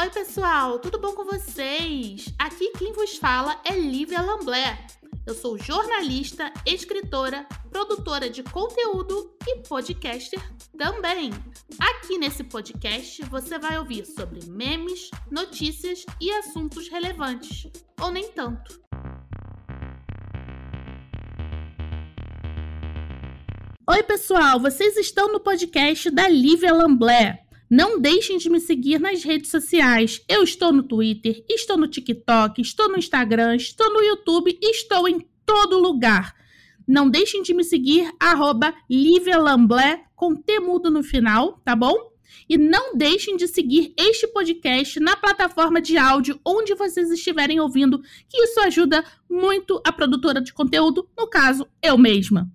Oi, pessoal, tudo bom com vocês? Aqui quem vos fala é Lívia Lamblé. Eu sou jornalista, escritora, produtora de conteúdo e podcaster também. Aqui nesse podcast você vai ouvir sobre memes, notícias e assuntos relevantes, ou nem tanto. Oi, pessoal, vocês estão no podcast da Lívia Lamblé. Não deixem de me seguir nas redes sociais. Eu estou no Twitter, estou no TikTok, estou no Instagram, estou no YouTube, estou em todo lugar. Não deixem de me seguir, arroba Lamblé, com temudo no final, tá bom? E não deixem de seguir este podcast na plataforma de áudio onde vocês estiverem ouvindo, que isso ajuda muito a produtora de conteúdo, no caso, eu mesma.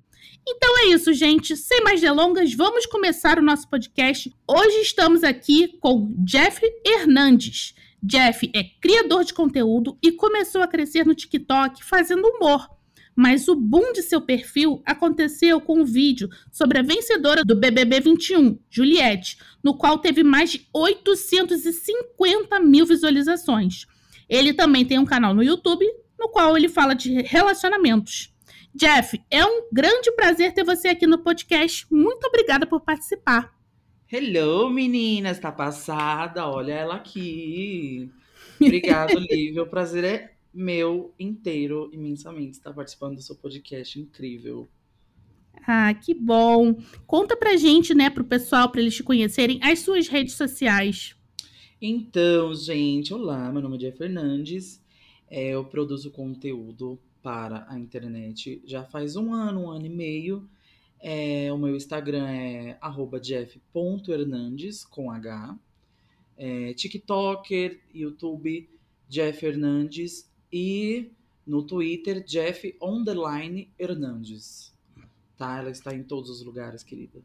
Então é isso, gente. Sem mais delongas, vamos começar o nosso podcast. Hoje estamos aqui com Jeff Hernandes. Jeff é criador de conteúdo e começou a crescer no TikTok fazendo humor. Mas o boom de seu perfil aconteceu com um vídeo sobre a vencedora do BBB 21, Juliette, no qual teve mais de 850 mil visualizações. Ele também tem um canal no YouTube, no qual ele fala de relacionamentos. Jeff, é um grande prazer ter você aqui no podcast. Muito obrigada por participar. Hello, meninas, tá passada? Olha ela aqui. Obrigado, Lívia. O prazer é meu inteiro, imensamente, estar participando do seu podcast incrível. Ah, que bom. Conta pra gente, né, pro pessoal, para eles te conhecerem, as suas redes sociais. Então, gente, olá, meu nome é Jeff Fernandes. É, eu produzo conteúdo para a internet já faz um ano, um ano e meio. É, o meu Instagram é jeff.hernandes, com H. É, TikToker, YouTube, Jeff Hernandes. E no Twitter, Jeff Hernandes. Tá? Ela está em todos os lugares, querida.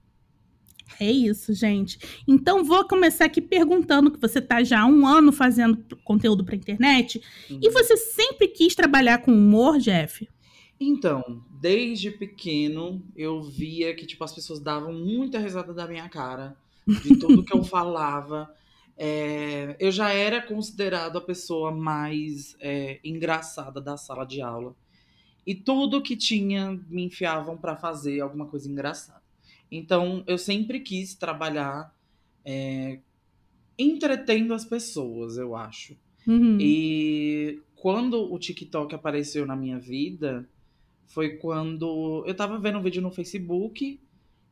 É isso, gente. Então vou começar aqui perguntando que você está já há um ano fazendo conteúdo para internet uhum. e você sempre quis trabalhar com humor, Jeff? Então, desde pequeno eu via que tipo as pessoas davam muita risada da minha cara, de tudo que eu falava. É, eu já era considerado a pessoa mais é, engraçada da sala de aula. E tudo que tinha me enfiavam para fazer alguma coisa engraçada. Então, eu sempre quis trabalhar é, entretendo as pessoas, eu acho. Uhum. E quando o TikTok apareceu na minha vida, foi quando eu tava vendo um vídeo no Facebook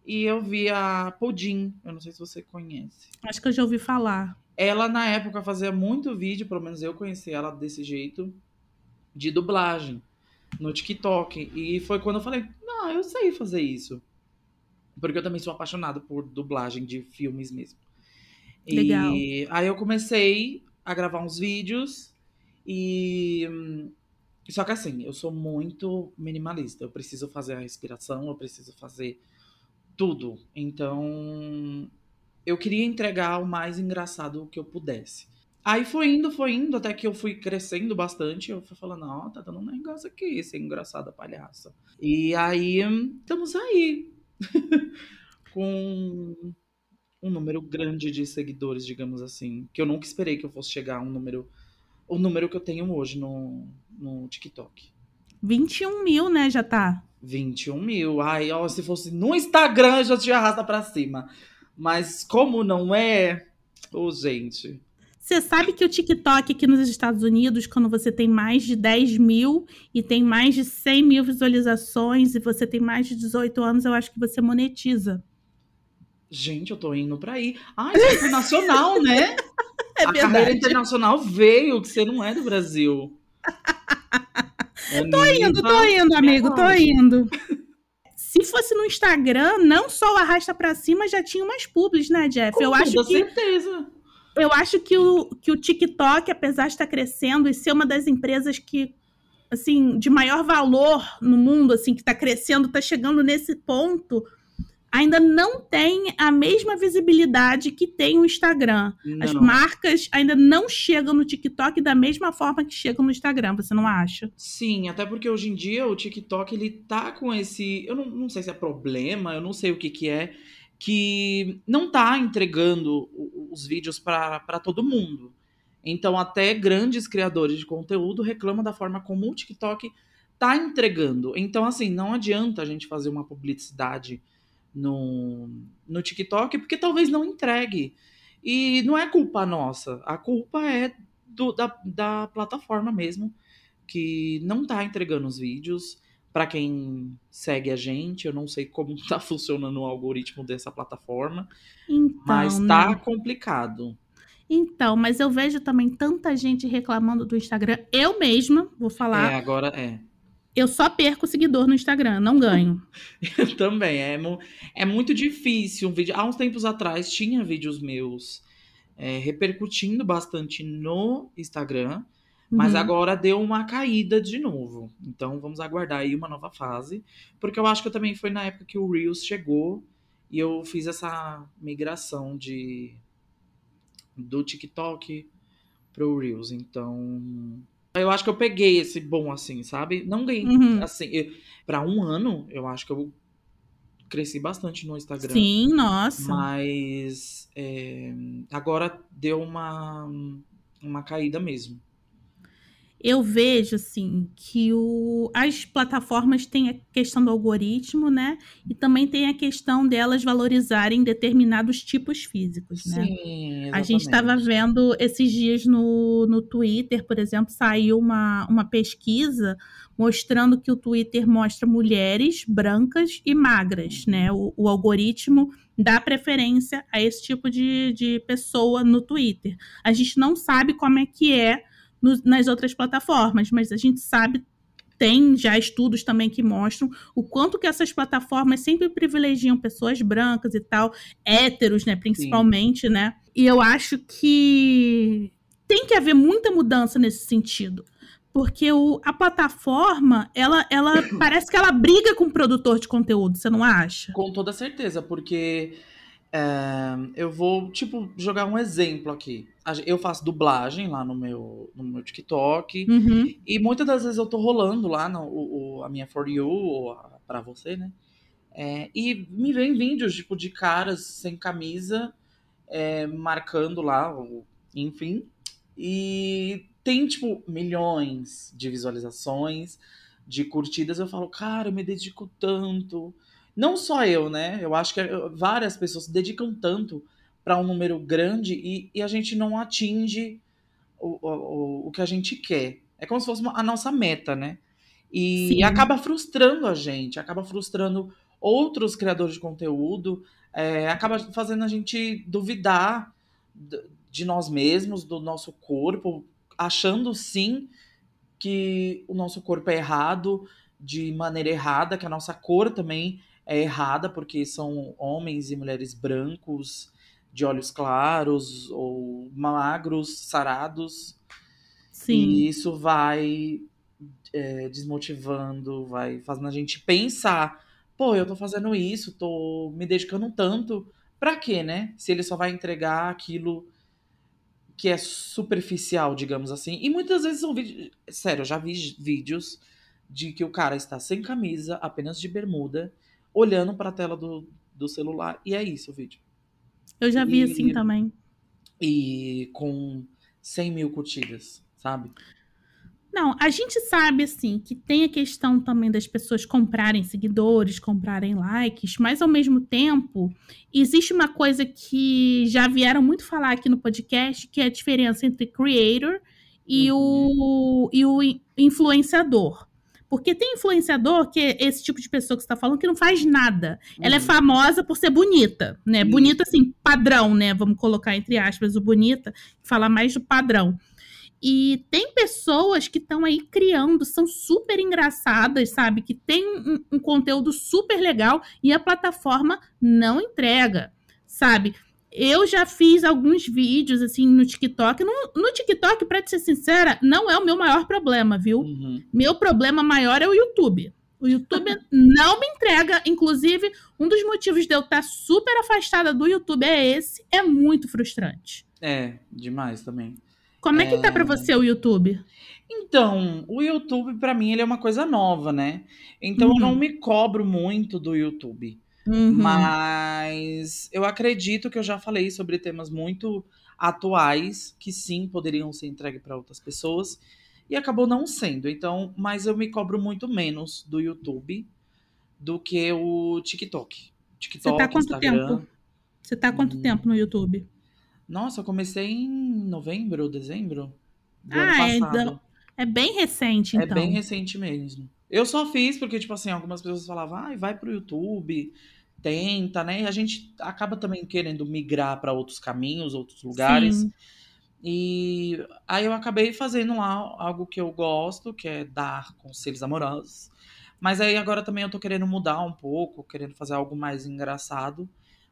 e eu vi a Pudim. Eu não sei se você conhece. Acho que eu já ouvi falar. Ela, na época, fazia muito vídeo, pelo menos eu conheci ela desse jeito, de dublagem no TikTok. E foi quando eu falei: Não, eu sei fazer isso. Porque eu também sou apaixonado por dublagem de filmes mesmo. Legal. E aí eu comecei a gravar uns vídeos e. Só que assim, eu sou muito minimalista. Eu preciso fazer a respiração, eu preciso fazer tudo. Então, eu queria entregar o mais engraçado que eu pudesse. Aí foi indo, foi indo, até que eu fui crescendo bastante. Eu fui falando, ó, oh, tá dando um negócio aqui, esse engraçado palhaça. E aí, estamos aí. com um número grande de seguidores, digamos assim. Que eu nunca esperei que eu fosse chegar a um número. O número que eu tenho hoje no, no TikTok. 21 mil, né? Já tá. 21 mil. Ai, ó, se fosse no Instagram, já te arrasta pra cima. Mas como não é. Ô, oh, gente. Você sabe que o TikTok aqui nos Estados Unidos, quando você tem mais de 10 mil e tem mais de 100 mil visualizações e você tem mais de 18 anos, eu acho que você monetiza. Gente, eu tô indo pra aí. Ah, isso é internacional, né? É a verdade. carreira internacional veio, que você não é do Brasil. É tô indo, tô indo, amigo, tô indo. Se fosse no Instagram, não só o arrasta pra cima, já tinha umas publis, né, Jeff? Com eu acho que certeza eu acho que o, que o TikTok, apesar de estar crescendo e ser uma das empresas que, assim, de maior valor no mundo, assim, que está crescendo, está chegando nesse ponto, ainda não tem a mesma visibilidade que tem o Instagram. Não. As marcas ainda não chegam no TikTok da mesma forma que chegam no Instagram, você não acha? Sim, até porque hoje em dia o TikTok ele tá com esse, eu não, não sei se é problema, eu não sei o que que é, que não tá entregando os vídeos para todo mundo. Então, até grandes criadores de conteúdo reclamam da forma como o TikTok tá entregando. Então, assim, não adianta a gente fazer uma publicidade no, no TikTok, porque talvez não entregue. E não é culpa nossa, a culpa é do, da, da plataforma mesmo, que não tá entregando os vídeos. Para quem segue a gente, eu não sei como tá funcionando o algoritmo dessa plataforma, Então, mas tá né? complicado. Então, mas eu vejo também tanta gente reclamando do Instagram. Eu mesma, vou falar, É, agora é. eu só perco seguidor no Instagram, não ganho. Eu também. É, é muito difícil um vídeo. Há uns tempos atrás tinha vídeos meus é, repercutindo bastante no Instagram, mas Uhum. agora deu uma caída de novo. Então vamos aguardar aí uma nova fase. Porque eu acho que eu também foi na época que o Reels chegou e eu fiz essa migração de do TikTok pro Reels. Então. Eu acho que eu peguei esse bom assim, sabe? Não ganhei Uhum. assim, eu- pra um ano, eu acho que eu cresci bastante no Instagram. Sim, nossa. Mas é, agora deu uma, uma caída mesmo. Eu vejo assim que o, as plataformas têm a questão do algoritmo, né? E também tem a questão delas valorizarem determinados tipos físicos, né? Sim, A gente estava exatamente. vendo esses dias no, no Twitter, por exemplo, saiu uma, uma pesquisa mostrando que o Twitter mostra mulheres brancas e magras, né? O, o algoritmo dá preferência a esse tipo de, de pessoa no Twitter. A gente não sabe como é que é no- nas outras plataformas, mas a gente sabe tem já estudos também que mostram o quanto que essas plataformas sempre privilegiam pessoas brancas e tal, héteros, né, principalmente, né? E eu acho que tem que haver muita mudança nesse sentido. Porque o, a plataforma, ela, ela parece que ela briga com o produtor de conteúdo, você não acha? Com toda certeza, porque é, eu vou, tipo, jogar um exemplo aqui. Eu faço dublagem lá no meu, no meu TikTok. Uhum. E muitas das vezes eu tô rolando lá no, o, a minha For You, ou a- pra você, né? É, e me vem vídeos, tipo, de caras sem camisa, é, marcando lá, o- enfim. E tem, tipo, milhões de visualizações, de curtidas. Eu falo, cara, eu me dedico tanto. Não só eu, né? Eu acho que eh, várias pessoas se dedicam tanto para um número grande e, e a gente não atinge o, o, o- que a gente quer. É como se fosse uma- a nossa meta, né? E Sim. acaba frustrando a gente, acaba frustrando outros criadores de conteúdo, é, acaba fazendo a gente duvidar de nós mesmos, do nosso corpo, achando sim que o nosso corpo é errado de maneira errada, que a nossa cor também é errada, porque são homens e mulheres brancos, de olhos claros ou magros, sarados. Sim. E isso vai é, desmotivando, vai fazendo a gente pensar: pô, eu tô fazendo isso, tô me dedicando tanto, pra quê, né? Se ele só vai entregar aquilo que é superficial, digamos assim. E muitas vezes são vídeos. Sério, eu já vi vídeos de que o cara está sem camisa, apenas de bermuda, olhando pra tela do, do celular. E é isso o vídeo. Eu já vi E- assim também. E com 100 mil curtidas, sabe? Não, a gente sabe, assim, que tem a questão também das pessoas comprarem seguidores, comprarem likes, mas ao mesmo tempo, existe uma coisa que já vieram muito falar aqui no podcast, que é a diferença entre creator e, o, e o in- influenciador. Porque tem influenciador, que é esse tipo de pessoa que você tá falando, que não faz nada. Ela é Uhum. famosa por ser bonita, né? Isso. Bonita, assim, padrão, né? Vamos colocar entre aspas o bonita, falar mais do padrão. E tem pessoas que estão aí criando, são super engraçadas, sabe? Que tem um, um conteúdo super legal e a plataforma não entrega, sabe? Eu já fiz alguns vídeos assim no TikTok. No, no TikTok, pra te ser sincera, não é o meu maior problema, viu? Uhum. Meu problema maior é o YouTube. O YouTube não me entrega. Inclusive, um dos motivos de eu estar super afastada do YouTube é esse. É muito frustrante. É, demais também. Como é que tá É. pra você o YouTube? Então, o YouTube pra mim ele é uma coisa nova, né? Então eu Uhum. não me cobro muito do YouTube, Uhum. mas eu acredito que eu já falei sobre temas muito atuais que sim poderiam ser entregues para outras pessoas e acabou não sendo. Então, mas eu me cobro muito menos do YouTube do que o TikTok. TikTok, Você tá quanto Instagram. tempo? Você tá há quanto Hum. tempo no YouTube? Nossa, eu comecei em novembro, dezembro do Ah, ano é, passado. É bem recente, É então. bem recente mesmo. Eu só fiz porque, tipo assim, algumas pessoas falavam, ai, vai pro YouTube, tenta, né? E a gente acaba também querendo migrar para outros caminhos, outros lugares. Sim. E aí eu acabei fazendo lá algo que eu gosto, que é dar conselhos amorosos. Mas aí agora também eu tô querendo mudar um pouco, querendo fazer algo mais engraçado.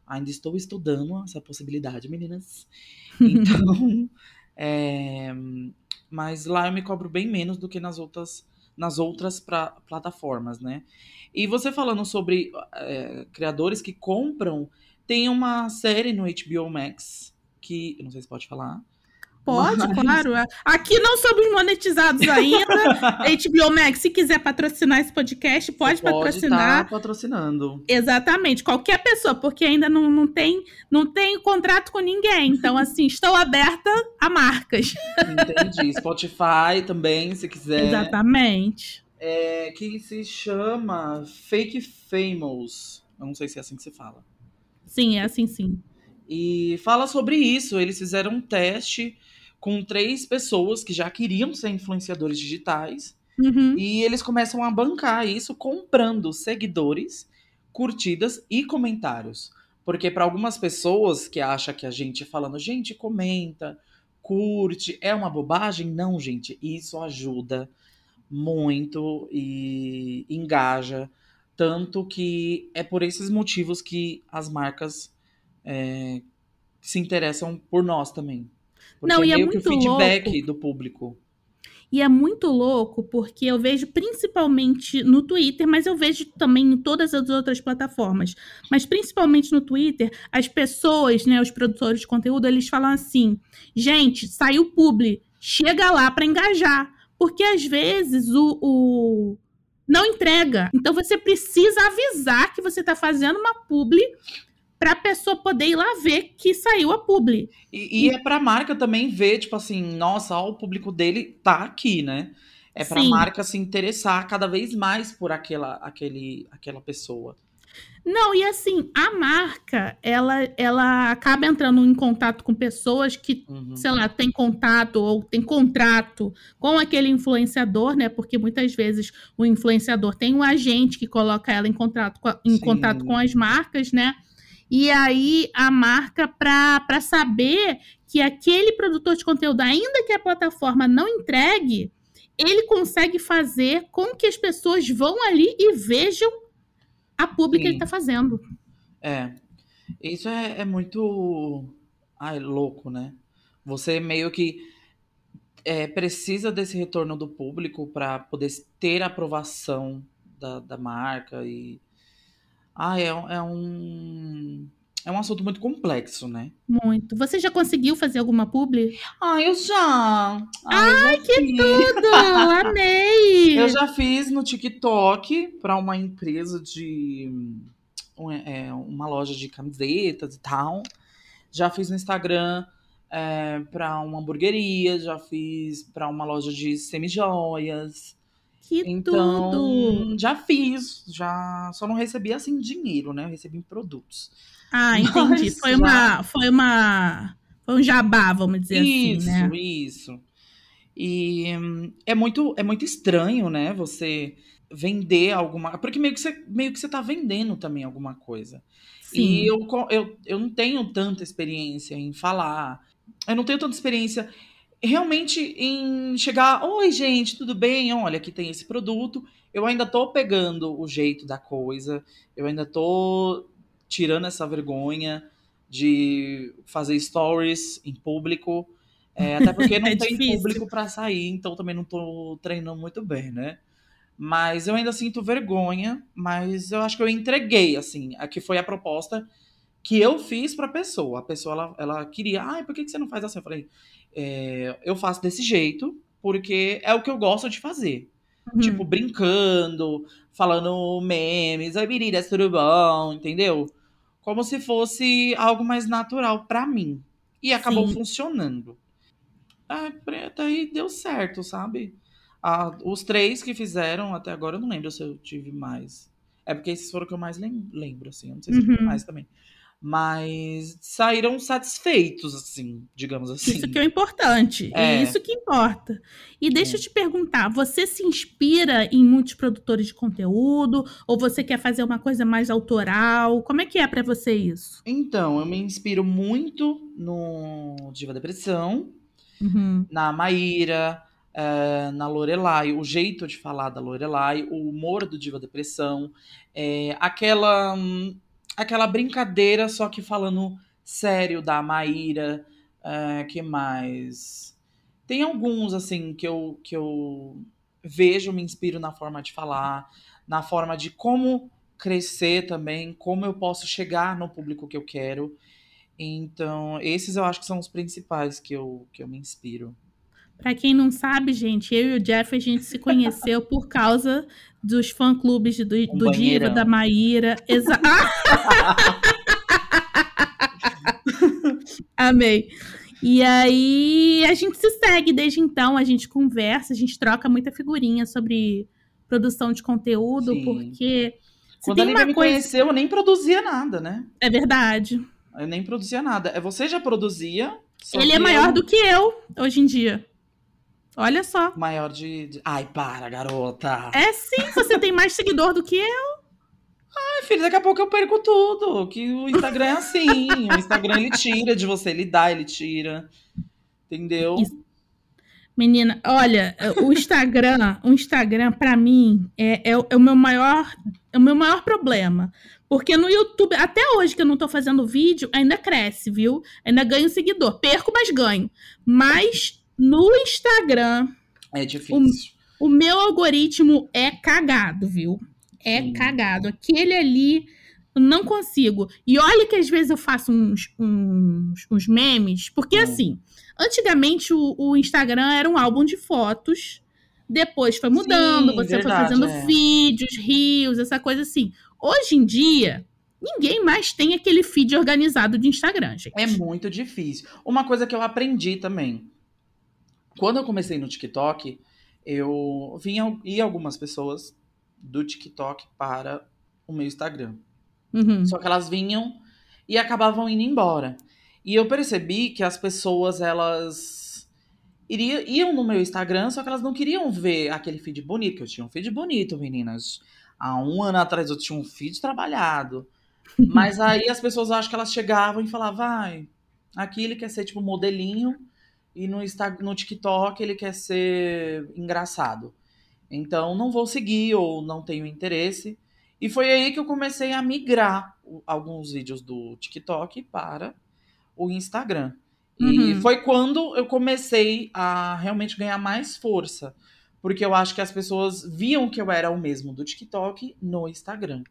Ainda estou estudando essa possibilidade, meninas. Então, é, mas lá eu me cobro bem menos do que nas outras, nas outras pra- plataformas, né? E você falando sobre é, criadores que compram, tem uma série no HBO Max que, eu não sei se pode falar, Pode, Mas- claro. Aqui não somos monetizados ainda. HBO Max, se quiser patrocinar esse podcast, pode, Você patrocinar. tá patrocinando. Exatamente, qualquer pessoa, porque ainda não, não, tem, não tem contrato com ninguém. Então, assim, estou aberta a marcas. Entendi. Spotify também, se quiser. Exatamente. É, que se chama Fake Famous. Eu não sei se é assim que se fala. Sim, é assim sim. E fala sobre isso. Eles fizeram um teste com três pessoas que já queriam ser influenciadores digitais. Uhum. E eles começam a bancar isso comprando seguidores, curtidas e comentários. Porque para algumas pessoas que acham que a gente falando, gente, comenta, curte, é uma bobagem, não, gente, isso ajuda muito e engaja. Tanto que é por esses motivos que as marcas é, se interessam por nós também. Porque Não, é e é meio que o muito feedback louco. do público. E é muito louco porque eu vejo principalmente no Twitter, mas eu vejo também em todas as outras plataformas. Mas principalmente no Twitter, as pessoas, né, os produtores de conteúdo, eles falam assim: gente, saiu publi, chega lá para engajar. Porque às vezes o, o- não entrega. Então você precisa avisar que você está fazendo uma publi pessoa poder ir lá ver que saiu a publi. E, e é pra marca também ver, tipo assim, nossa, ó, o público dele tá aqui, né? É pra Sim. marca se interessar cada vez mais por aquela, aquele, aquela pessoa. Não, e assim, a marca, ela, ela acaba entrando em contato com pessoas que, Uhum. sei lá, tem contato ou tem contrato com aquele influenciador, né? Porque muitas vezes o influenciador tem um agente que coloca ela em contato com, a- em Sim. contato com as marcas, né? E aí a marca, para saber que aquele produtor de conteúdo, ainda que a plataforma não entregue, ele consegue fazer com que as pessoas vão ali e vejam a publi que ele está fazendo. É. Isso é, é muito. Ai, louco, né? Você meio que é, precisa desse retorno do público pra poder ter a aprovação da, da marca e. Ah, é, um- é um. É um assunto muito complexo, né? Muito. Você já conseguiu fazer alguma publi? Ah, eu já. Ai, que Tudo! Amei! Eu já fiz no TikTok para uma empresa de um, é, uma loja de camisetas e tal. Já fiz no Instagram é, para uma hamburgueria, já fiz para uma loja de semijoias. Que Então, tudo! já fiz, já só não recebi assim dinheiro, né? Eu recebi em produtos. Ah, entendi. Mas Foi já- uma, foi uma, foi um jabá, vamos dizer isso, assim, né? isso. E hum, é muito, é muito estranho, né? Você vender alguma. Porque meio que você, meio que você tá vendendo também alguma coisa. Sim. E eu, eu, eu não tenho tanta experiência em falar. Eu não tenho tanta experiência realmente em chegar. Oi, gente, tudo bem? Olha, aqui tem esse produto. Eu ainda tô pegando o jeito da coisa. Eu ainda tô tirando essa vergonha de fazer stories em público. É, até porque não É tem difícil. público pra sair, então também não tô treinando muito bem, né? Mas eu ainda sinto vergonha, mas eu acho que eu entreguei, assim, a que foi a proposta que eu fiz pra pessoa. A pessoa, ela, ela queria, ai, por que, que você não faz assim? Eu falei, "É, eu faço desse jeito, porque é o que eu gosto de fazer. Uhum. Tipo, brincando, falando memes, oi, meninas, tudo bom, entendeu? Como se fosse algo mais natural pra mim. E acabou Sim. funcionando. Ah, preta, aí deu certo, sabe? Ah, os três que fizeram até agora, eu não lembro se eu tive mais. É porque esses foram que eu mais lem- lembro, assim. Eu não sei se eu tive Uhum. mais também. Mas saíram satisfeitos, assim, digamos assim. Isso que é o importante. É. É. isso que importa. E deixa É. eu te perguntar: você se inspira em muitos produtores de conteúdo? Ou você quer fazer uma coisa mais autoral? Como é que é pra você isso? Então, eu me inspiro muito no Diva Depressão, Uhum. na Maíra, eh, na Lorelai, o jeito de falar da Lorelai, o humor do Diva Depressão, eh, aquela, hum, aquela brincadeira, só que falando sério da Maíra, eh, que mais? Tem alguns, assim, que eu, que eu vejo, me inspiro na forma de falar, na forma de como crescer também, como eu posso chegar no público que eu quero. Então, esses eu acho que são os principais que eu, que eu me inspiro. Pra quem não sabe, gente, eu e o Jeff a gente se conheceu por causa dos fã-clubes do, Um do Diva, da Maíra. Exa Amei. E aí a gente se segue desde então, a gente conversa, a gente troca muita figurinha sobre produção de conteúdo, Sim. porque se Quando a Lívia me coisa. conheceu, eu nem produzia nada, né? É verdade. Eu nem produzia nada. É, Você já produzia. Ele é maior eu- do que eu hoje em dia. Olha só. Maior de, de- Ai, para, garota. É sim, você tem mais seguidor do que eu. Ai, filho, daqui a pouco eu perco tudo. Que o Instagram é assim. o Instagram ele tira de você, ele dá, ele tira. Entendeu? Isso. Menina, olha, o Instagram, o Instagram para mim é, é, o- é o meu maior, é o meu maior problema. Porque no YouTube, até hoje que eu não tô fazendo vídeo, ainda cresce, viu? Ainda ganho seguidor. Perco, mas ganho. Mas no Instagram, É difícil. o meu algoritmo é cagado, viu? É Sim. cagado. Aquele ali, não consigo. E olha que às vezes eu faço uns, uns, uns memes, porque Hum. assim, antigamente o, o Instagram era um álbum de fotos, depois foi mudando, Sim, você verdade, foi fazendo é. vídeos, rios, essa coisa assim. Hoje em dia, ninguém mais tem aquele feed organizado de Instagram, gente. É muito difícil. Uma coisa que eu aprendi também. Quando eu comecei no TikTok, eu vinha e algumas pessoas do TikTok para o meu Instagram. Uhum. Só que elas vinham e acabavam indo embora. E eu percebi que as pessoas, elas iria, iam no meu Instagram, só que elas não queriam ver aquele feed bonito, que eu tinha um feed bonito, meninas. Há um ano atrás eu tinha um feed trabalhado. Mas aí as pessoas acham que elas chegavam e falavam, vai, aqui ele quer ser tipo modelinho e no, Insta, no TikTok ele quer ser engraçado. Então não vou seguir ou não tenho interesse. E foi aí que eu comecei a migrar alguns vídeos do TikTok para o Instagram. E Uhum. foi quando eu comecei a realmente ganhar mais força. Porque eu acho que as pessoas viam que eu era o mesmo do TikTok no Instagram.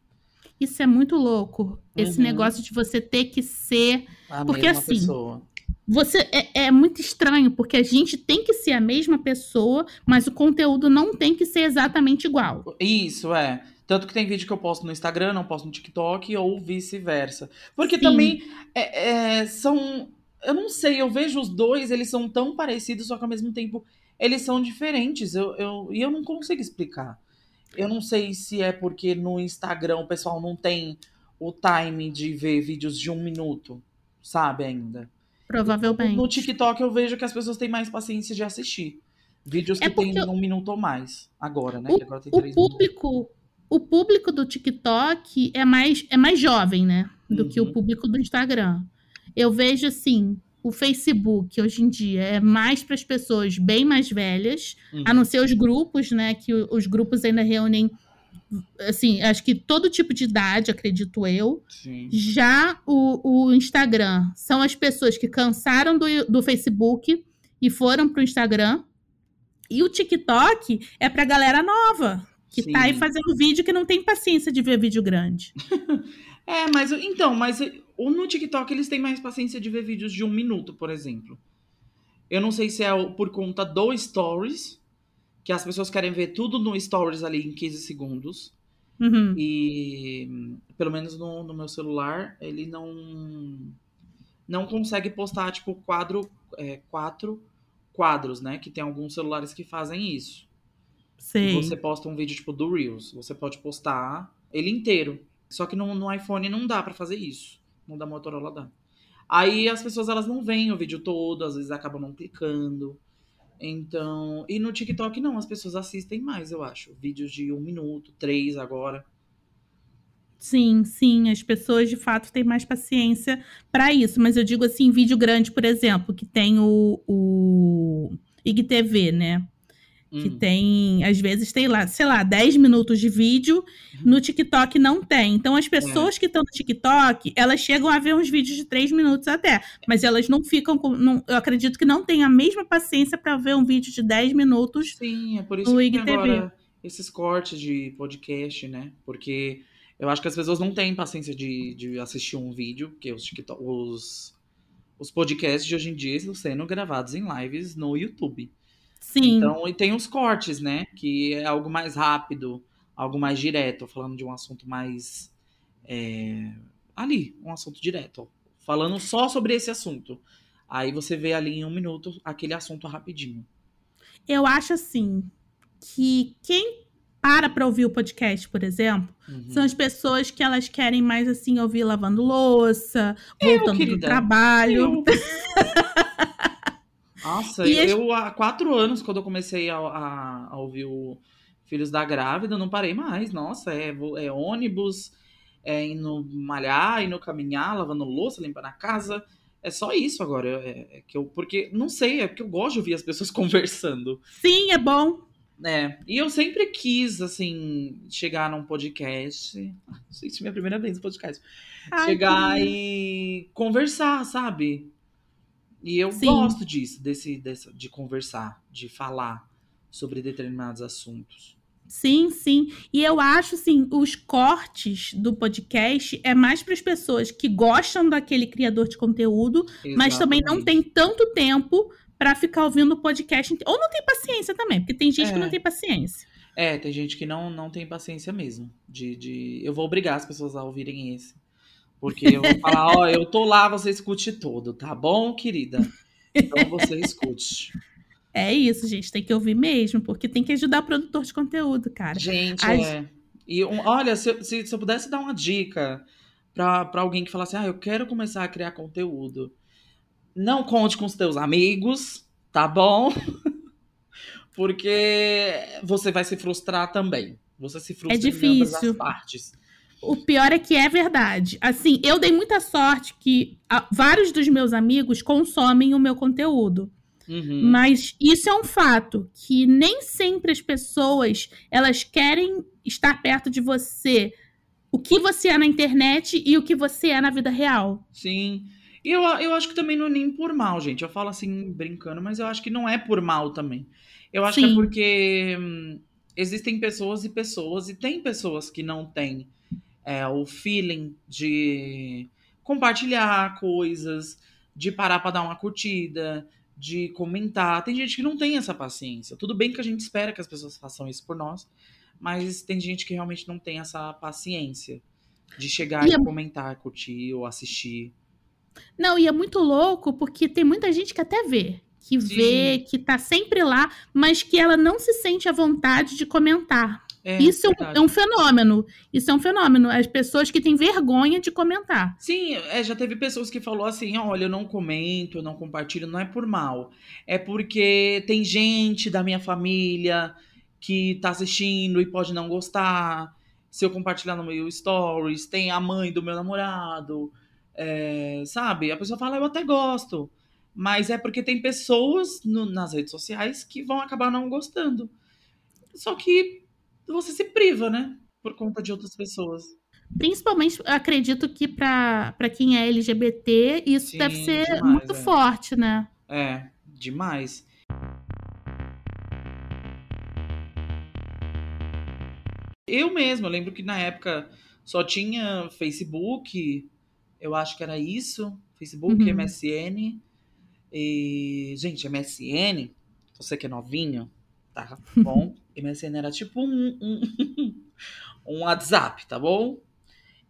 Isso é muito louco. Esse Uhum. negócio de você ter que ser A Porque assim, pessoa. Você é, é muito estranho, porque a gente tem que ser a mesma pessoa, mas o conteúdo não tem que ser exatamente igual. Isso, é. Tanto que tem vídeo que eu posto no Instagram, não posto no TikTok, ou vice-versa. Porque Sim. também é, é, são. Eu não sei, eu vejo os dois, eles são tão parecidos, só que ao mesmo tempo eles são diferentes. Eu, eu, e eu não consigo explicar. Eu não sei se é porque no Instagram o pessoal não tem o time de ver vídeos de um minuto, sabe, ainda. Provavelmente. No TikTok eu vejo que as pessoas têm mais paciência de assistir. Vídeos que É porque tem um minuto ou mais. Agora, né? O- agora tem O três minutos. público, o público do TikTok é mais, é mais jovem, né? Do que o Uhum. público do Instagram. Eu vejo assim, o Facebook hoje em dia é mais para as pessoas bem mais velhas, Uhum. a não ser os grupos, né? Que os grupos ainda reúnem, assim, acho que todo tipo de idade, acredito eu. Sim. Já o, o Instagram são as pessoas que cansaram do, do Facebook e foram pro Instagram. E o TikTok é pra galera nova, que tá aí Sim. fazendo vídeo que não tem paciência de ver vídeo grande. É, mas então, mas no TikTok eles têm mais paciência de ver vídeos de um minuto, por exemplo. Eu não sei se é por conta do Stories, que as pessoas querem ver tudo no Stories ali em 15 segundos. Uhum. E pelo menos no, no meu celular, ele não. não consegue postar, tipo, quadro, é, quatro quadros, né? Que tem alguns celulares que fazem isso. Sei. Você posta um vídeo, tipo, do Reels. Você pode postar ele inteiro. Só que no, no iPhone não dá para fazer isso. No da Motorola dá. Aí as pessoas, elas não veem o vídeo todo, às vezes acabam não clicando. Então... E no TikTok, não. As pessoas assistem mais, eu acho. Vídeos de um minuto, três agora. Sim, sim, as pessoas de fato têm mais paciência para isso, mas eu digo assim, vídeo grande, por exemplo, que tem o, o IGTV, né? Que Hum. tem, às vezes tem lá, sei lá, 10 minutos de vídeo, no TikTok não tem. Então as pessoas que estão no TikTok, elas chegam a ver uns vídeos de 3 minutos até, mas elas não ficam com, não- eu acredito que não tem a mesma paciência para ver um vídeo de 10 minutos. Sim, é por isso No que IGTV. agora esses cortes de podcast, né? Porque eu acho que as pessoas não têm paciência de, de assistir um vídeo, porque os, TikTok, os, os podcasts de hoje em dia estão sendo gravados em lives no YouTube. Sim, Então, e tem os cortes, né? Que é algo mais rápido, algo mais direto, falando de um assunto mais. é, ali, um assunto direto. ó. Falando só sobre esse assunto. Aí você vê ali em um minuto aquele assunto rapidinho. eu acho assim que quem para para ouvir o podcast, por exemplo, Uhum. São as pessoas que elas querem mais assim ouvir lavando louça, voltando do querida. trabalho. Eu. Nossa, E eu há quatro anos, quando eu comecei a, a- a ouvir o Filhos da Grávida, eu não parei mais. Nossa, é, é ônibus, é indo malhar, indo caminhar, lavando louça, limpando a casa. É só isso agora. É, é que eu, porque, não sei, é porque eu gosto de ouvir as pessoas conversando. Sim, é bom. É, e eu sempre quis, assim, chegar num podcast. Gente, minha primeira vez no podcast Ai, chegar querida. e conversar, sabe? E eu Sim. gosto disso, desse, dessa, de conversar, de falar sobre determinados assuntos. Sim, sim. E eu acho assim, os cortes do podcast é mais para as pessoas que gostam daquele criador de conteúdo, mas também não Exatamente. tem tanto tempo para ficar ouvindo o podcast ou não tem paciência também, porque tem gente que É. não tem paciência. É, tem gente que não, não tem paciência mesmo. De, de... Eu vou obrigar as pessoas a ouvirem esse. Porque eu vou falar, ó, eu tô lá, você escute todo, tá bom, querida? Então você escute. É isso, gente, tem que ouvir mesmo, porque tem que ajudar o produtor de conteúdo, cara. Gente, As- é. E um- olha, se, eu- se, se eu pudesse dar uma dica pra, pra alguém que falasse, ah, eu quero começar a criar conteúdo. Não conte com os teus amigos, tá bom? Porque você vai se frustrar também. Você se frustra É em ambas difícil. as partes. O pior é que é verdade. Assim, eu dei muita sorte que ah, vários dos meus amigos consomem o meu conteúdo. Uhum. Mas isso é um fato que nem sempre as pessoas elas querem estar perto de você. O que você é na internet e o que você é na vida real. Sim. E eu, eu acho que também não é nem por mal, gente. Eu falo assim, brincando, mas eu acho que não é por mal também. Eu acho que é Sim. porque hum, existem pessoas e pessoas, e tem pessoas que não têm é, o feeling de compartilhar coisas, de parar pra dar uma curtida, de comentar. Tem gente que não tem essa paciência. Tudo bem que a gente espera que as pessoas façam isso por nós, mas tem gente que realmente não tem essa paciência de chegar E e é- comentar, curtir ou assistir. Não, e é muito louco porque tem muita gente que até vê, que Sim. vê, que tá sempre lá, mas que ela não se sente à vontade de comentar. É, Isso é um, é um fenômeno. Isso é um fenômeno. As pessoas que têm vergonha de comentar. Sim, é, já teve pessoas que falou assim, olha, eu não comento, eu não compartilho, não é por mal. É porque tem gente da minha família que tá assistindo e pode não gostar. Se eu compartilhar no meu stories, tem a mãe do meu namorado, é, sabe? A pessoa fala, eu até gosto. Mas é porque tem pessoas no- nas redes sociais que vão acabar não gostando. Só que você se priva, né? Por conta de outras pessoas. Principalmente, eu acredito que para quem é LGBT, isso Sim, deve ser demais, muito é. forte, né? É, demais. Eu mesmo, eu lembro que na época só tinha Facebook, eu acho que era isso, Facebook, Uhum. MSN. E, gente, MSN, você que é novinho, tá bom? MSN era tipo um, um, um WhatsApp, tá bom?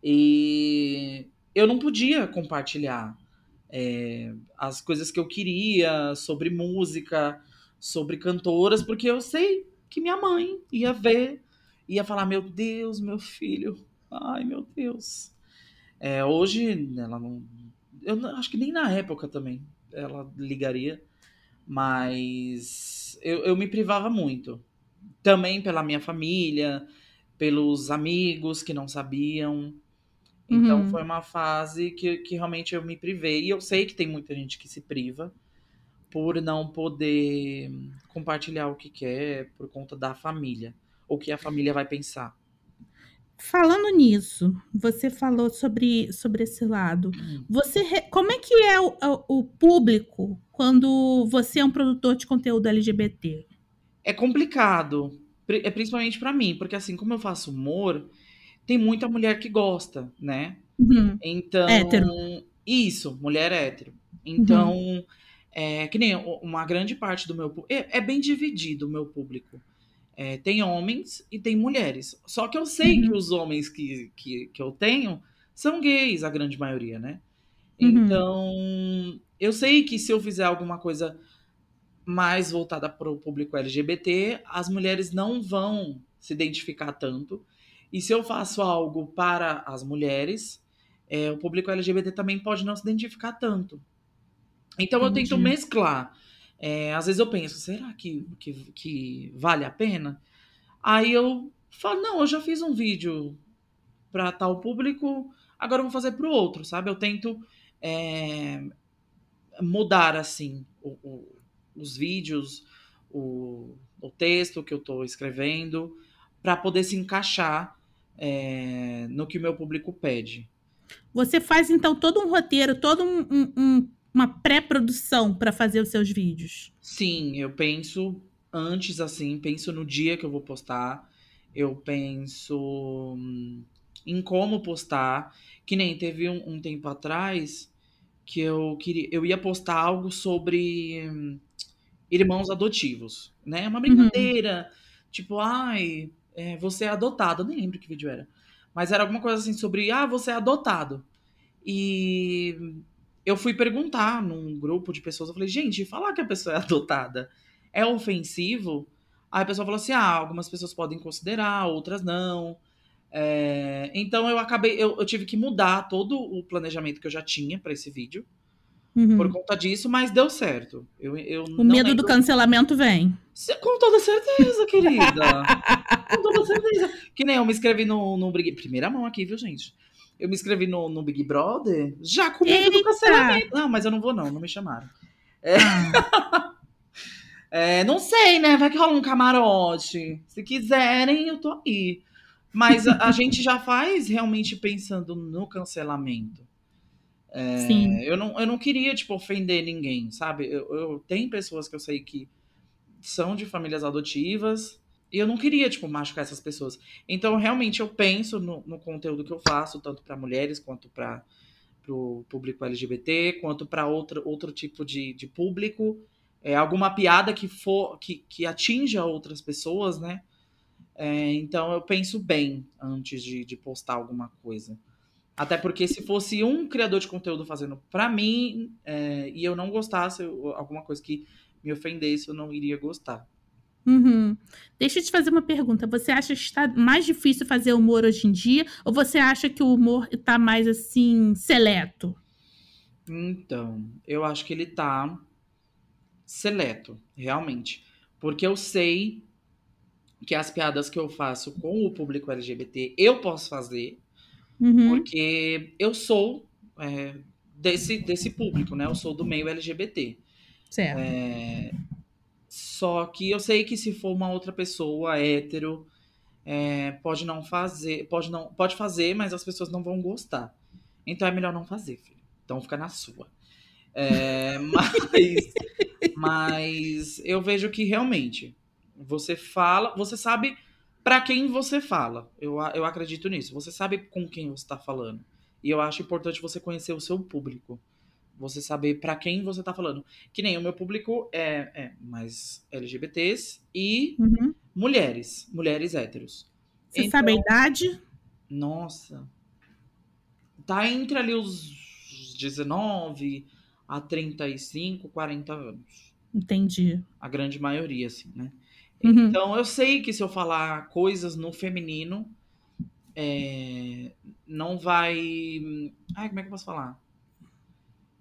E eu não podia compartilhar é, as coisas que eu queria sobre música, sobre cantoras, porque eu sei que minha mãe ia ver, ia falar: Meu Deus, meu filho, ai meu Deus. É, hoje, ela não. Eu não- acho que nem na época também ela ligaria, mas eu, eu me privava muito. Também pela minha família, pelos amigos que não sabiam. Então Uhum. foi uma fase que, que realmente eu me privei. E eu sei que tem muita gente que se priva por não poder compartilhar o que quer por conta da família. O que a família vai pensar. Falando nisso, você falou sobre, sobre esse lado. Você, re- como é que é o, o- público quando você é um produtor de conteúdo LGBT? É complicado, é principalmente pra mim, porque assim, como eu faço humor, tem muita mulher que gosta, né? Uhum. Então, Hétero. isso, mulher hétero. Então, é, que nem uma grande parte do meu público. É, é bem dividido o meu público. É, tem homens e tem mulheres. Só que eu sei Uhum. que os homens que, que, que eu tenho são gays, a grande maioria, né? Uhum. Então, eu sei que se eu fizer alguma coisa mais voltada para o público LGBT, as mulheres não vão se identificar tanto. E se eu faço algo para as mulheres, é, o público LGBT também pode não se identificar tanto. Então eu tento Entendi. mesclar. É, às vezes eu penso, será que, que, que vale a pena? Aí eu falo, não, eu já fiz um vídeo para tal público, agora eu vou fazer para o outro, sabe? Eu tento é, mudar assim o- o- os vídeos, o, o texto que eu estou escrevendo, para poder se encaixar é, no que o meu público pede. Você faz então todo um roteiro, toda um, um- um- uma pré-produção para fazer os seus vídeos. Sim, eu penso antes, assim, penso no dia que eu vou postar, eu penso hum, em como postar, que nem teve um, um tempo atrás que eu queria, eu ia postar algo sobre hum, irmãos adotivos, né? Uma brincadeira, tipo, ai, é, você é adotado, eu nem lembro que vídeo era, mas era alguma coisa assim sobre, ah, você é adotado. E eu fui perguntar num grupo de pessoas, eu falei, gente, falar que a pessoa é adotada é ofensivo? Aí a pessoa falou assim, ah, algumas pessoas podem considerar, outras não. É, então eu acabei, eu, eu tive que mudar todo o planejamento que eu já tinha para esse vídeo Uhum. por conta disso, mas deu certo. Eu, eu O medo do lembro- cancelamento vem. Com toda certeza, querida. Com toda certeza. Que nem eu me inscrevi no, no. Primeira mão aqui, viu, gente? Eu me inscrevi no, no Big Brother já com medo do cancelamento. Não, mas eu não vou não, não me chamaram. Ah, É, não sei, né? Vai que rola um camarote. Se quiserem, eu tô aí. Mas a, a gente já faz realmente pensando no cancelamento. É, Sim. eu, não, eu não queria, tipo, ofender ninguém, sabe? Eu, eu tem pessoas que eu sei que são de famílias adotivas e eu não queria, tipo, machucar essas pessoas. Então, realmente, eu penso no, no conteúdo que eu faço, tanto para mulheres quanto para o público LGBT, quanto para outro, outro tipo de, de público. É, alguma piada que for que, que atinja outras pessoas, né? É, então eu penso bem antes de, de postar alguma coisa. Até porque se fosse um criador de conteúdo fazendo pra mim é, e eu não gostasse, eu- alguma coisa que me ofendesse, eu não iria gostar. Uhum. Deixa eu te fazer uma pergunta. Você acha que está mais difícil fazer humor hoje em dia? Ou você acha que o humor está mais assim, seleto? Então, eu acho que ele tá seleto, realmente. Porque eu sei que as piadas que eu faço com o público LGBT eu posso fazer, Uhum. porque eu sou é, desse, desse público, né? Eu sou do meio LGBT. Certo. É, só que eu sei que se for uma outra pessoa hétero, é, pode não fazer, pode não, pode fazer, mas as pessoas não vão gostar. Então é melhor não fazer, filho. Então fica na sua. É, mas, mas eu vejo que realmente você fala, você sabe pra quem você fala. Eu, eu acredito nisso. Você sabe com quem você tá falando. E eu acho importante você conhecer o seu público. Você saber pra quem você tá falando. Que nem o meu público é, é mais LGBTs e Uhum. mulheres. Mulheres héteros. Você Então- sabe a idade? Nossa. Tá entre ali os 19 há 35, 40 anos. Entendi. A grande maioria, assim, né? Uhum. Então eu sei que se eu falar coisas no feminino, é, não vai. Ai, como é que eu posso falar?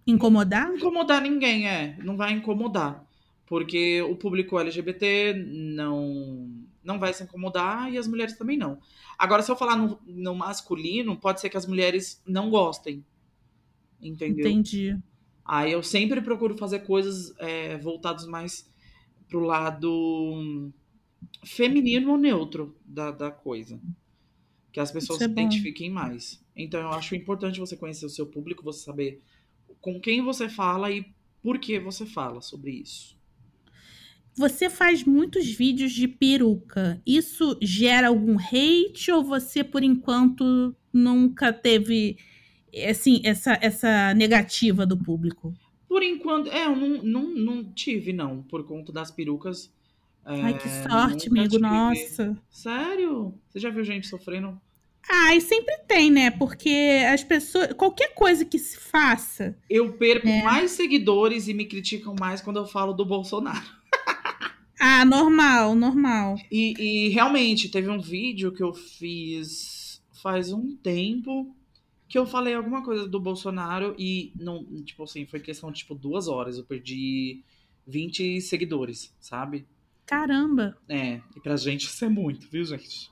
Incomodar? Não incomodar ninguém, é. Não vai incomodar. Porque o público LGBT não, não vai se incomodar e as mulheres também não. Agora, se eu falar no, no masculino, pode ser que as mulheres não gostem. Entendeu? Entendi. Aí eu sempre procuro fazer coisas é, voltadas mais pro lado feminino ou neutro da, da coisa. Que as pessoas é se identifiquem mais. Então eu acho importante você conhecer o seu público, você saber com quem você fala e por que você fala sobre isso. Você faz muitos vídeos de peruca. Isso gera algum hate ou você, por enquanto, nunca teve assim, essa, essa negativa do público? Por enquanto, é, eu não, não, não tive, não, por conta das perucas. É, Ai, que sorte, amigo. tive. Nossa. Sério? Você já viu gente sofrendo? Ai, sempre tem, né? Porque as pessoas. Qualquer coisa que se faça. Eu perco É. mais seguidores e me criticam mais quando eu falo do Bolsonaro. Ah, normal, normal. E, e realmente, teve um vídeo que eu fiz faz um tempo que eu falei alguma coisa do Bolsonaro e não, tipo assim, foi questão de tipo duas horas. Eu perdi 20 seguidores, sabe? Caramba. É, e pra gente isso é muito, viu, gente?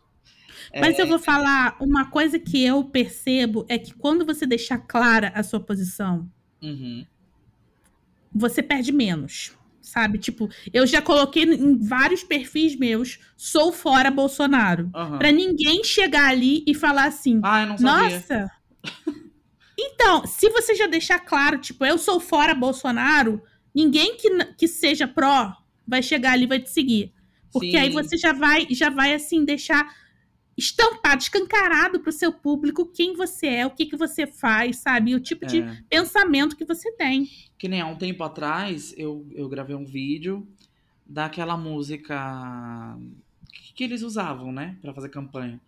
Mas eu vou falar, uma coisa que eu percebo é que quando você deixar clara a sua posição, Uhum. você perde menos. Sabe? Tipo, eu já coloquei em vários perfis meus, sou fora Bolsonaro. aham. Pra ninguém chegar ali e falar assim, Ah, eu não sabia. nossa. Então, se você já deixar claro, tipo, eu sou fora Bolsonaro, ninguém que, que seja pró vai chegar ali e vai te seguir. Porque Sim. aí você já vai, já vai assim, deixar estampado, escancarado pro seu público quem você é, o que, que você faz, sabe? E o tipo de É. pensamento que você tem. Que nem há um tempo atrás eu, eu gravei um vídeo daquela música que, que eles usavam, né? Pra fazer campanha.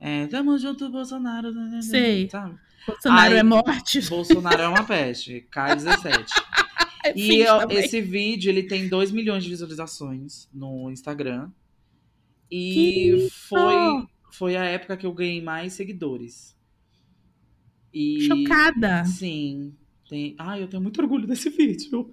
É, Tamo junto, Bolsonaro. né, né, Sei. Sabe? Bolsonaro Ai, é morte. Bolsonaro é uma peste. K17. E Sim, eu- esse vídeo, ele tem 2 milhões de visualizações no Instagram. E foi, foi a época que eu ganhei mais seguidores. E... Chocada. Sim. Tem... Ai, eu tenho muito orgulho desse vídeo.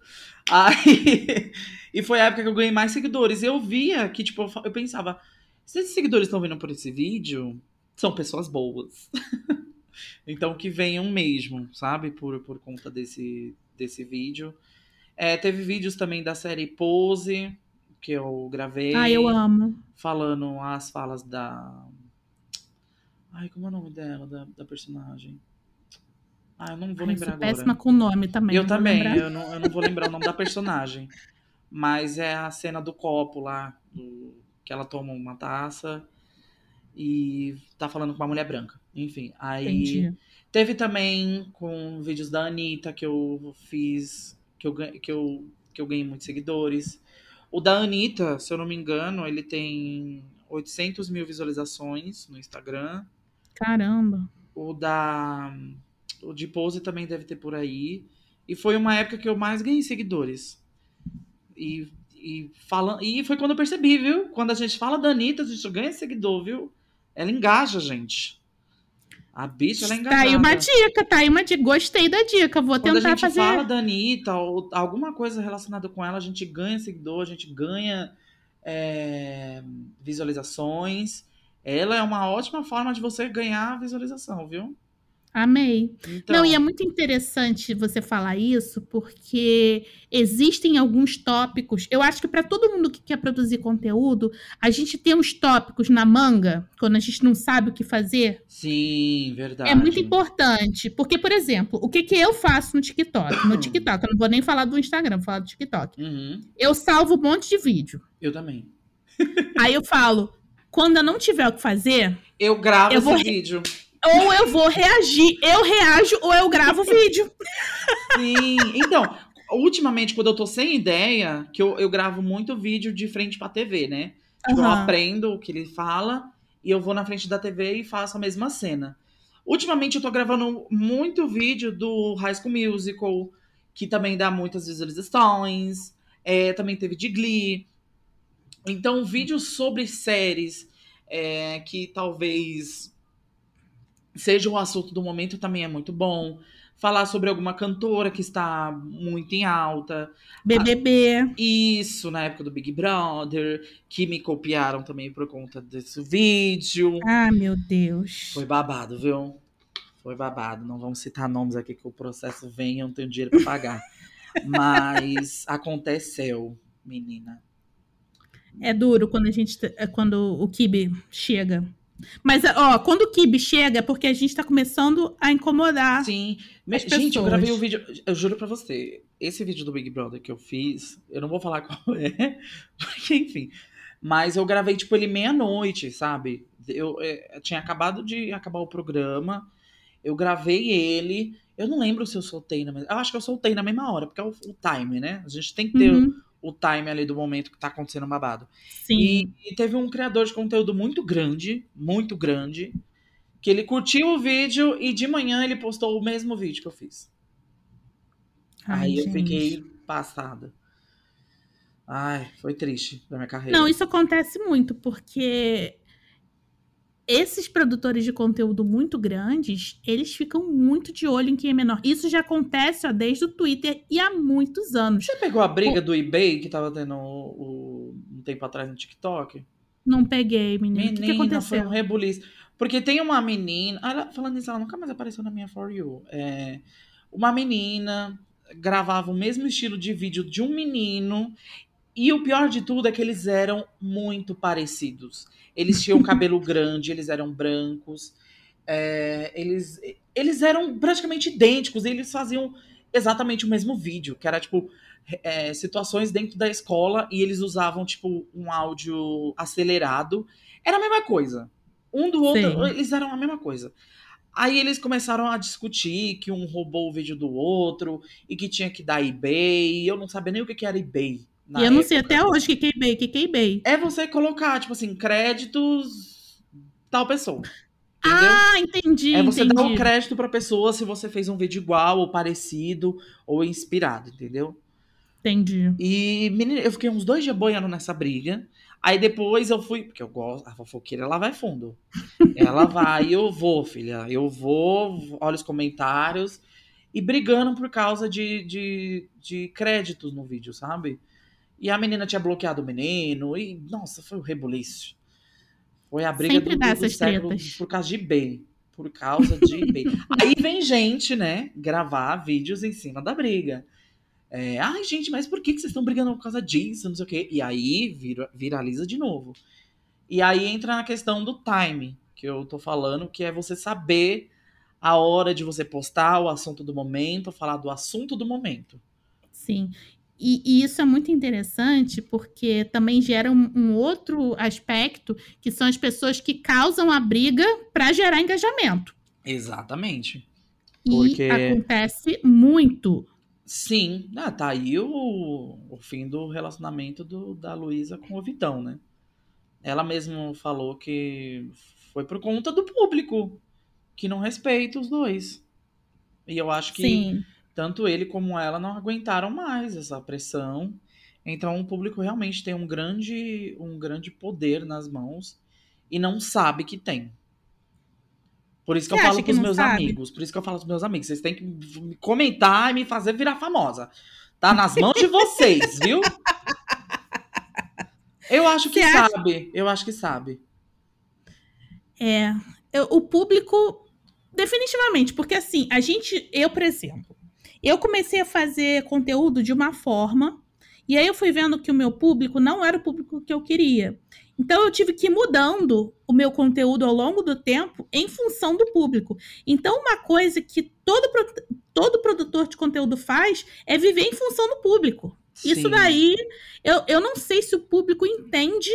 Aí... e foi a época que eu ganhei mais seguidores. Eu via que, tipo, eu pensava, se esses seguidores estão vindo por esse vídeo, são pessoas boas. então que venham mesmo, sabe? Por, por conta desse, desse vídeo. É, teve vídeos também da série Pose, que eu gravei. Ah, eu amo. Falando as falas da. Ai, como é o nome dela, da, da personagem? Ah, eu não vou Ai, lembrar agora. péssima com nome também. Eu não também, eu não, eu não vou lembrar o nome da personagem. Mas é a cena do copo lá, do- que ela toma uma taça e tá falando com uma mulher branca. Enfim, aí Entendi. teve também com vídeos da Anitta que eu fiz, que eu, que eu, que eu ganhei muitos seguidores. O da Anitta, se eu não me engano, ele tem 800 mil visualizações no Instagram. Caramba. O da. O de Pose também deve ter por aí. E foi uma época que eu mais ganhei seguidores. E, e, falando, e foi quando eu percebi, viu? Quando a gente fala da Anitta, a gente ganha seguidor, viu? Ela engaja, gente. A bicha, ela é Tá engajada. aí uma dica, tá aí uma dica. Gostei da dica. Vou Quando a tentar gente fazer. fala da Anitta ou alguma coisa relacionada com ela, a gente ganha seguidor, a gente ganha é, visualizações. Ela é uma ótima forma de você ganhar visualização, viu? Amei. Então, Não, e é muito interessante você falar isso, porque existem alguns tópicos. Eu acho que para todo mundo que quer produzir conteúdo, a gente tem uns tópicos na manga, quando a gente não sabe o que fazer. Sim, verdade. É muito importante. Porque, por exemplo, o que, que eu faço no TikTok? No TikTok, eu não vou nem falar do Instagram, vou falar do TikTok. Uhum, Eu salvo um monte de vídeo. eu também. Aí eu falo, quando eu não tiver o que fazer, Eu gravo Eu esse vou- vídeo. Ou eu vou reagir. Eu reajo ou eu gravo o vídeo. Sim. Então, ultimamente, quando eu tô sem ideia, que eu, eu gravo muito vídeo de frente pra TV, né? Tipo, eu aprendo o que ele fala e eu vou na frente da TV e faço a mesma cena. Ultimamente eu tô gravando muito vídeo do High School Musical que também dá muitas visualizações. É, também teve de Glee. Então, vídeos sobre séries é, que talvez seja o assunto do momento também é muito bom. Falar sobre alguma cantora que está muito em alta. BBB. Isso, na época do Big Brother, que me copiaram também por conta desse vídeo. Ah, meu Deus. Foi babado, viu? Foi babado. Não vamos citar nomes aqui que o processo vem, eu não tenho dinheiro para pagar. Mas aconteceu, menina. É duro quando a gente quando o Kibe chega. Mas, ó, quando o Kibe chega é porque a gente tá começando a incomodar. Sim. Gente, pessoas. eu gravei o um vídeo. Eu juro pra você, esse vídeo do Big Brother que eu fiz, eu não vou falar qual é, porque, enfim. Mas eu gravei, tipo, ele meia-noite, sabe? Eu, é, eu, tinha acabado de acabar o programa. Eu gravei ele. Eu não lembro se eu soltei na mesma. Eu acho que eu soltei na mesma hora, porque é o, o time, né? A gente tem que ter. Uhum o time ali do momento que tá acontecendo babado. Sim. E, e, teve um criador de conteúdo muito grande, muito grande, que ele curtiu o vídeo e de manhã ele postou o mesmo vídeo que eu fiz. Ai, Aí gente. eu fiquei passada. Ai, foi triste da minha carreira. Não, isso acontece muito, porque esses produtores de conteúdo muito grandes, eles ficam muito de olho em quem é menor. Isso já acontece ó, desde o Twitter e há muitos anos. Você pegou a briga o... do eBay que tava tendo o, um tempo atrás no TikTok? Não peguei, menina. Menina, o que, que aconteceu? foi um rebuliço. Porque tem uma menina. Ela, falando isso, ela nunca mais apareceu na minha For You. É, uma menina gravava o mesmo estilo de vídeo de um menino. E o pior de tudo é que eles eram muito parecidos. Eles tinham cabelo grande, eles eram brancos. É, eles, eles eram praticamente idênticos. eles faziam exatamente o mesmo vídeo, que era tipo é, situações dentro da escola e eles usavam tipo um áudio acelerado. Era a mesma coisa. Um do outro, Sim. eles eram a mesma coisa. Aí eles começaram a discutir que um roubou o vídeo do outro e que tinha que dar eBay. Eu não sabia nem o que era eBay. E eu não sei até hoje o que o que eBay. É você colocar, tipo assim, créditos tal pessoa. Entendeu? Ah, entendi. É você entendi. dar um crédito pra pessoa se você fez um vídeo igual, ou parecido, ou inspirado, entendeu? Entendi. E, menina, eu fiquei uns dois dias boiando nessa briga. Aí depois eu fui, porque eu gosto, a fofoqueira ela vai fundo. Ela vai, eu vou, filha. Eu vou, olha os comentários. E brigando por causa de, de, de créditos no vídeo, sabe? E a menina tinha bloqueado o menino. E, nossa, foi um rebuliço. Foi a briga Sempre do, do, do século tretas. por causa de eBay. Por causa de eBay. Aí vem gente, né, gravar vídeos em cima da briga. É, Ai, gente, mas por que, que vocês estão brigando por causa disso? Não sei o quê. E aí vira, viraliza de novo. E aí entra na questão do time, que eu tô falando, que é você saber a hora de você postar o assunto do momento, falar do assunto do momento. Sim. E, e, isso é muito interessante porque também gera um, um, outro aspecto, que são as pessoas que causam a briga para gerar engajamento. Exatamente. Porque... E acontece muito. Sim, ah, tá aí o, o fim do relacionamento do, da Luísa com o Vitão, né? Ela mesma falou que foi por conta do público, que não respeita os dois. E eu acho que Sim tanto ele como ela não aguentaram mais essa pressão. Então o público realmente tem um grande, um grande poder nas mãos e não sabe que tem. Por isso que Você eu falo pros meus sabe? amigos. Por isso que eu falo pros meus amigos. Vocês têm que comentar e me fazer virar famosa. Tá nas mãos de vocês, viu? Eu acho que acha... sabe. Eu acho que sabe. É. Eu, o público. Definitivamente, porque assim, a gente, eu, por exemplo, eu comecei a fazer conteúdo de uma forma, e aí eu fui vendo que o meu público não era o público que eu queria. Então eu tive que ir mudando o meu conteúdo ao longo do tempo em função do público. Então, uma coisa que todo, todo produtor de conteúdo faz é viver em função do público. Sim. Isso daí, eu, eu não sei se o público entende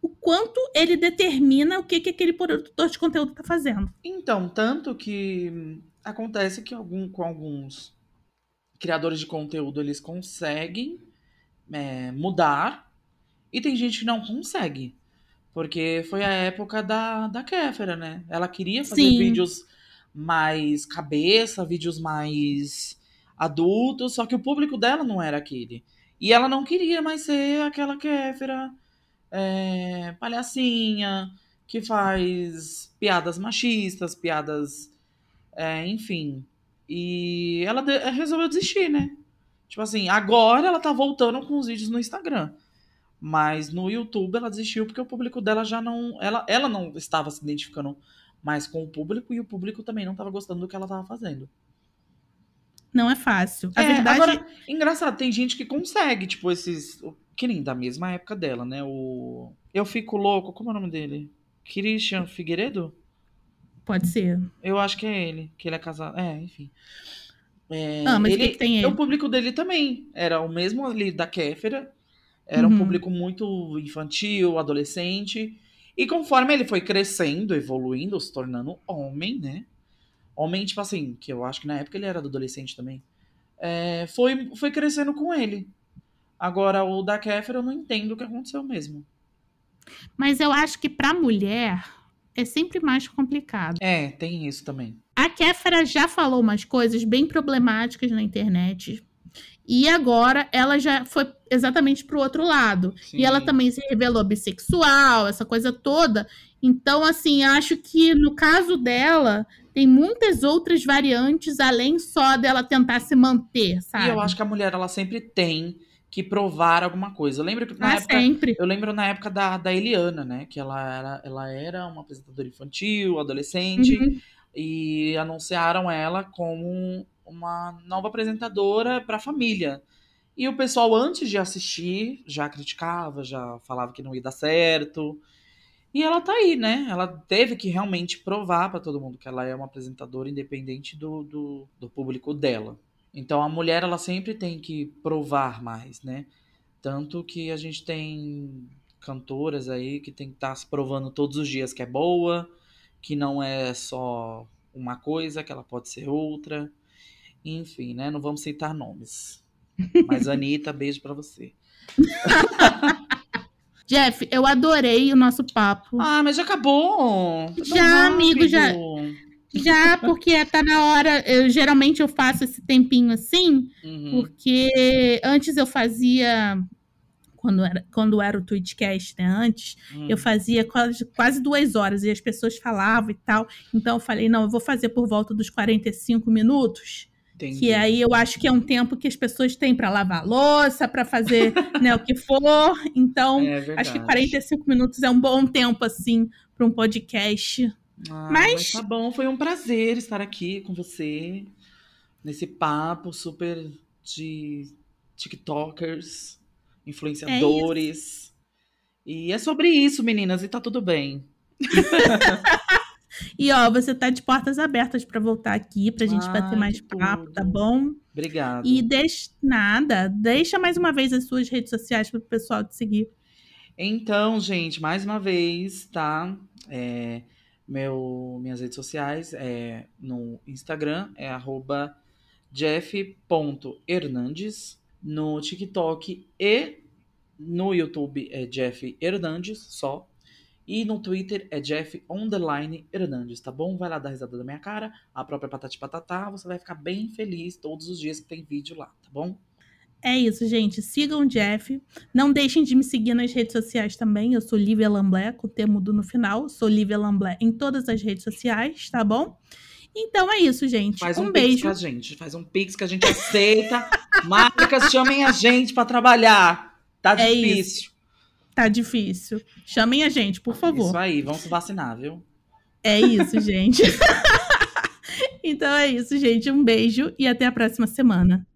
o quanto ele determina o que, que aquele produtor de conteúdo está fazendo. Então, tanto que acontece que algum, com alguns criadores de conteúdo eles conseguem é, mudar e tem gente que não consegue. Porque foi a época da, da Kéfera, né? Ela queria fazer Sim. vídeos mais cabeça, vídeos mais adulto, só que o público dela não era aquele. E ela não queria mais ser aquela Kéfera é, palhacinha, que faz piadas machistas, piadas. É, enfim. E ela de resolveu desistir, né? Tipo assim, agora ela tá voltando com os vídeos no Instagram. Mas no YouTube ela desistiu porque o público dela já não. Ela, ela não estava se identificando mais com o público e o público também não estava gostando do que ela estava fazendo. Não é fácil. A É, verdade agora, engraçado, tem gente que consegue, tipo, esses. Que nem da mesma época dela, né? O. Eu Fico Louco, como é o nome dele? Christian Figueiredo? Pode ser. Eu acho que é ele, que ele é casado. É, enfim. É, Ah, mas o ele, que que tem ele? O público dele também. Era o mesmo ali da Kéfera. Era um Uhum. público muito infantil, adolescente. E conforme ele foi crescendo, evoluindo, se tornando homem, né? Homem, tipo assim, que eu acho que na época ele era adolescente também. é, foi, foi crescendo com ele. Agora, o da Kéfera, eu não entendo o que aconteceu mesmo. Mas eu acho que pra mulher é sempre mais complicado. É, tem isso também. A Kéfera já falou umas coisas bem problemáticas na internet. E agora ela já foi exatamente pro outro lado. E ela também se revelou bissexual, essa coisa toda. Então, assim, acho que no caso dela, tem muitas outras variantes além só dela tentar se manter, sabe? E eu acho que a mulher, ela sempre tem que provar alguma coisa. Eu lembro que na Ah, época. sempre. Eu lembro na época da, da Eliana, né? Que ela era, ela era uma apresentadora infantil, adolescente, Uhum. e anunciaram ela como uma nova apresentadora para a família. E o pessoal, antes de assistir, já criticava, já falava que não ia dar certo. E ela tá aí, né? Ela teve que realmente provar para todo mundo que ela é uma apresentadora independente do, do, do público dela. Então a mulher, ela sempre tem que provar mais, né? Tanto que a gente tem cantoras aí que tem que estar se provando todos os dias que é boa, que não é só uma coisa, que ela pode ser outra. Enfim, né? Não vamos citar nomes. Mas, Anitta, beijo pra você. Jeff, eu adorei o nosso papo. Ah, mas já acabou. Tá Já, amigo, já-. Já porque tá na hora. Eu, geralmente eu faço esse tempinho assim, Uhum. porque antes eu fazia. Quando era, quando era o Twitchcast, né? Antes, Hum. eu fazia quase, quase duas horas e as pessoas falavam e tal. Então eu falei, não, eu vou fazer por volta dos 45 minutos. Entendi. Que aí eu acho que é um tempo que as pessoas têm para lavar a louça, para fazer né, o que for. Então, É acho que 45 minutos é um bom tempo, assim, para um podcast. Ah, Mas- mas... tá bom, foi um prazer estar aqui com você nesse papo super de TikTokers, influenciadores. e é sobre isso, meninas, e tá tudo bem. E ó, você tá de portas abertas para voltar aqui, pra gente Ai, bater mais papo, tudo. tá bom? Obrigado. E deixa nada, deixa mais uma vez as suas redes sociais para o pessoal te seguir. Então, gente, mais uma vez, tá? É, meu, minhas redes sociais é no Instagram é arroba jeff.hernandes, no TikTok e no YouTube é Jeff Hernandes só. E no Twitter é Jeff Underline Hernandes, tá bom? Vai lá dar risada da minha cara, a própria Patati Patatá, você vai ficar bem feliz todos os dias que tem vídeo lá, tá bom? É isso, gente. Sigam o Jeff. Não deixem de me seguir nas redes sociais também. Eu sou Lívia Lamblé, com o T mudo no final. Sou Lívia Lamblé em todas as redes sociais, tá bom? Então é isso, gente. Faz um, um, pix beijo. pra gente. Faz um pix que a gente aceita. Marcas, chamem a gente pra trabalhar. Tá É difícil. Tá difícil. Chamem a gente, por favor. Isso aí, vamos se vacinar, viu? É isso, gente. então é isso, gente. Um beijo e até a próxima semana.